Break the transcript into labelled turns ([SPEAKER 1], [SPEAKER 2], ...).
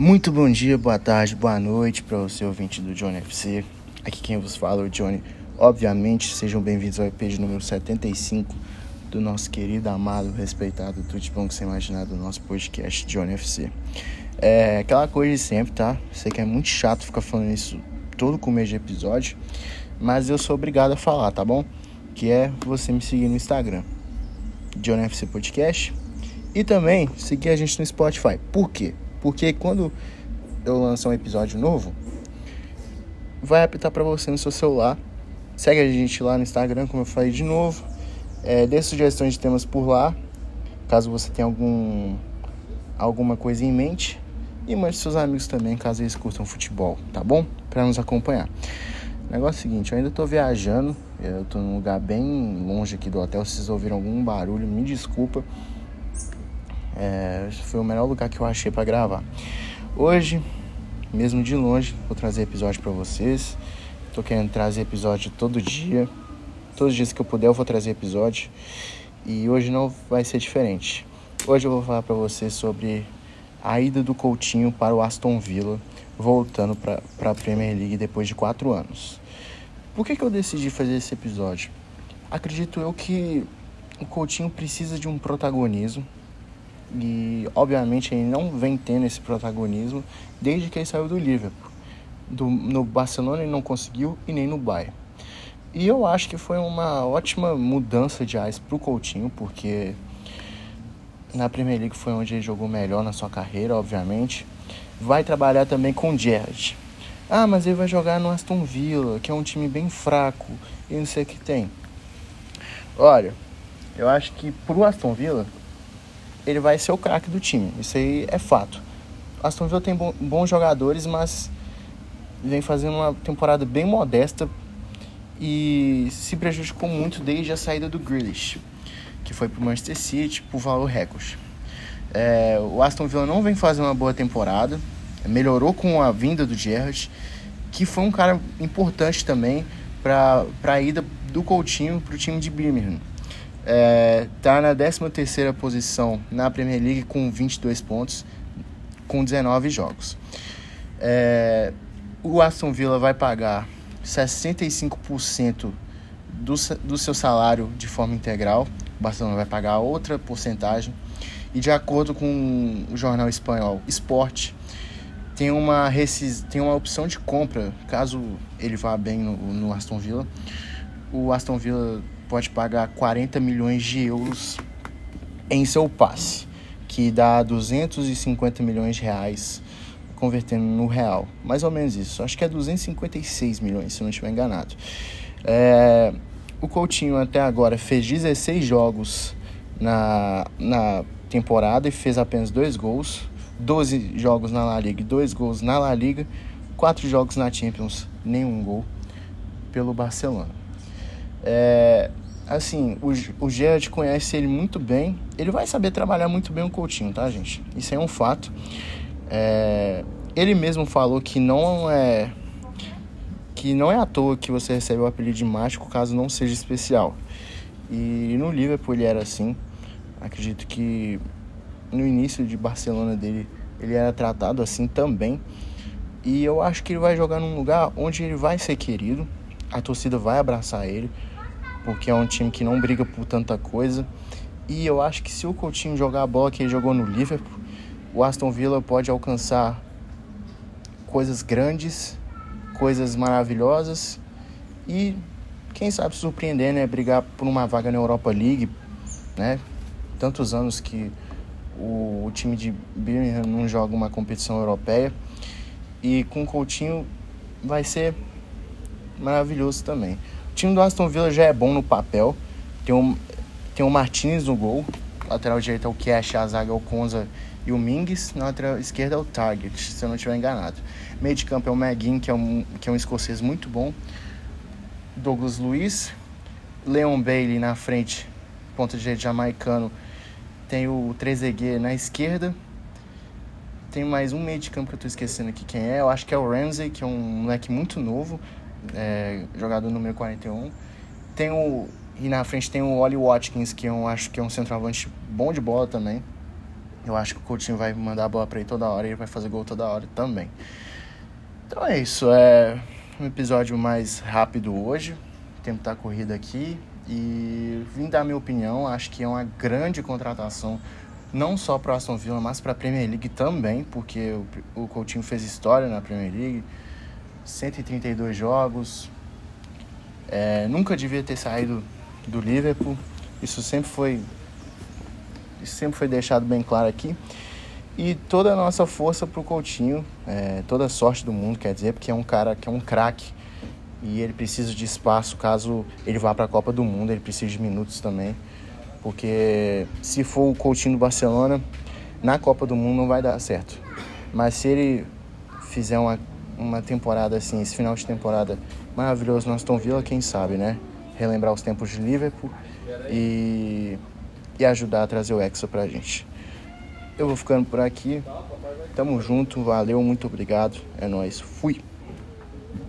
[SPEAKER 1] Muito bom dia, boa tarde, boa noite para o seu ouvinte do Johnny FC. Aqui quem vos fala é o Johnny. Obviamente, sejam bem-vindos ao EP de número 75 do nosso querido, amado, respeitado, tudo bom que você imaginar do nosso podcast Johnny FC. É aquela coisa de sempre, tá? Sei que é muito chato ficar falando isso todo começo de episódio, mas eu sou obrigado a falar, tá bom? Que é você me seguir no Instagram, Johnny FC Podcast, e também seguir a gente no Spotify. Por quê? Porque quando eu lançar um episódio novo, vai apitar para você no seu celular. Segue a gente lá no Instagram, como eu falei de novo. É, dê sugestões de temas por lá, caso você tenha algum, alguma coisa em mente. E mande seus amigos também, caso eles curtam futebol, tá bom? Para nos acompanhar. O negócio é o seguinte, eu ainda tô viajando, eu tô num lugar bem longe aqui do hotel. Se vocês ouviram algum barulho, me desculpa. É, foi o melhor lugar que eu achei para gravar. Hoje, mesmo de longe, vou trazer episódio para vocês. Tô querendo trazer episódio todo dia. Todos os dias que eu puder eu vou trazer episódio. E hoje não vai ser diferente. Hoje eu vou falar para vocês sobre a ida do Coutinho para o Aston Villa, voltando para a Premier League depois de quatro anos. Por que, que eu decidi fazer esse episódio? Acredito eu que o Coutinho precisa de um protagonismo e obviamente ele não vem tendo esse protagonismo desde que ele saiu do Liverpool. Do, no Barcelona ele não conseguiu e nem no Bayern. E eu acho que foi uma ótima mudança de AIS para o Coutinho, porque na Premier League foi onde ele jogou melhor na sua carreira, obviamente. Vai trabalhar também com o Gerrard. Ah, mas ele vai jogar no Aston Villa, que é um time bem fraco e não sei o que tem. Olha, eu acho que pro Aston Villa ele vai ser o craque do time. Isso aí é fato. Aston Villa tem bons jogadores, mas vem fazendo uma temporada bem modesta e se prejudicou muito desde a saída do Grealish, que foi para o Manchester City por valor recorde. É, o Aston Villa não vem fazendo uma boa temporada, melhorou com a vinda do Gerrard, que foi um cara importante também para a ida do Coutinho para o time de Birmingham. É, tá na 13 terceira posição na Premier League com 22 pontos, com 19 jogos. É, o Aston Villa vai pagar 65% do, do seu salário de forma integral. O Barcelona vai pagar outra porcentagem. E de acordo com o jornal espanhol Sport, tem uma, tem uma opção de compra, caso ele vá bem no, no Aston Villa. O Aston Villa pode pagar 40 milhões de euros em seu passe, que dá 250 milhões de reais convertendo no real. Mais ou menos isso. Acho que é 256 milhões, se não estiver enganado. É, o Coutinho até agora fez 16 jogos na, na temporada e fez apenas dois gols. 12 jogos na La Liga 2 gols na La Liga. 4 jogos na Champions, nenhum gol pelo Barcelona. É, assim, o, o Gerard conhece ele muito bem. Ele vai saber trabalhar muito bem o Coutinho, tá, gente? Isso é um fato. É, ele mesmo falou que não é que não é à toa que você recebe o apelido de mágico caso não seja especial. E no Liverpool ele era assim. Acredito que no início de Barcelona dele ele era tratado assim também. E eu acho que ele vai jogar num lugar onde ele vai ser querido. A torcida vai abraçar ele porque é um time que não briga por tanta coisa. E eu acho que se o Coutinho jogar a bola que ele jogou no Liverpool, o Aston Villa pode alcançar coisas grandes, coisas maravilhosas e quem sabe surpreender, né, brigar por uma vaga na Europa League, né? Tantos anos que o, o time de Birmingham não joga uma competição europeia e com o Coutinho vai ser maravilhoso também time do Aston Villa já é bom no papel. Tem um, tem o Martinez no gol. Lateral direito é o Cash, a zaga é o Conza e o Mings. Na lateral esquerda é o Target, se eu não estiver enganado. Meio de campo é o McGinn, que é um, que é um escocês muito bom. Douglas Luiz. Leon Bailey na frente, ponta direito jamaicano. Tem o Trezeguet na esquerda. Tem mais um meio de campo que eu tô esquecendo aqui quem é. Eu acho que é o Ramsey, que é um moleque muito novo é, jogador número 41. Tem o, e na frente tem o Oli Watkins, que eu acho que é um centroavante bom de bola também. Eu acho que o Coutinho vai mandar a bola para ele toda hora e ele vai fazer gol toda hora também. Então é isso, é um episódio mais rápido hoje. O tempo tá corrido aqui e vim dar minha opinião. Acho que é uma grande contratação, não só para Aston Villa, mas para a Premier League também, porque o, o Coutinho fez história na Premier League. 132 jogos. É, nunca devia ter saído do Liverpool. Isso sempre foi isso sempre foi deixado bem claro aqui. E toda a nossa força para o Coutinho, é, toda a sorte do mundo, quer dizer, porque é um cara que é um craque e ele precisa de espaço caso ele vá para a Copa do Mundo, ele precisa de minutos também. Porque se for o Coutinho do Barcelona, na Copa do Mundo não vai dar certo. Mas se ele fizer uma, uma temporada assim, esse final de temporada maravilhoso no Aston Villa, quem sabe, né? Relembrar os tempos de Liverpool e, e ajudar a trazer o Hexa pra gente. Eu vou ficando por aqui. Tamo junto, valeu, muito obrigado. É nóis. Fui!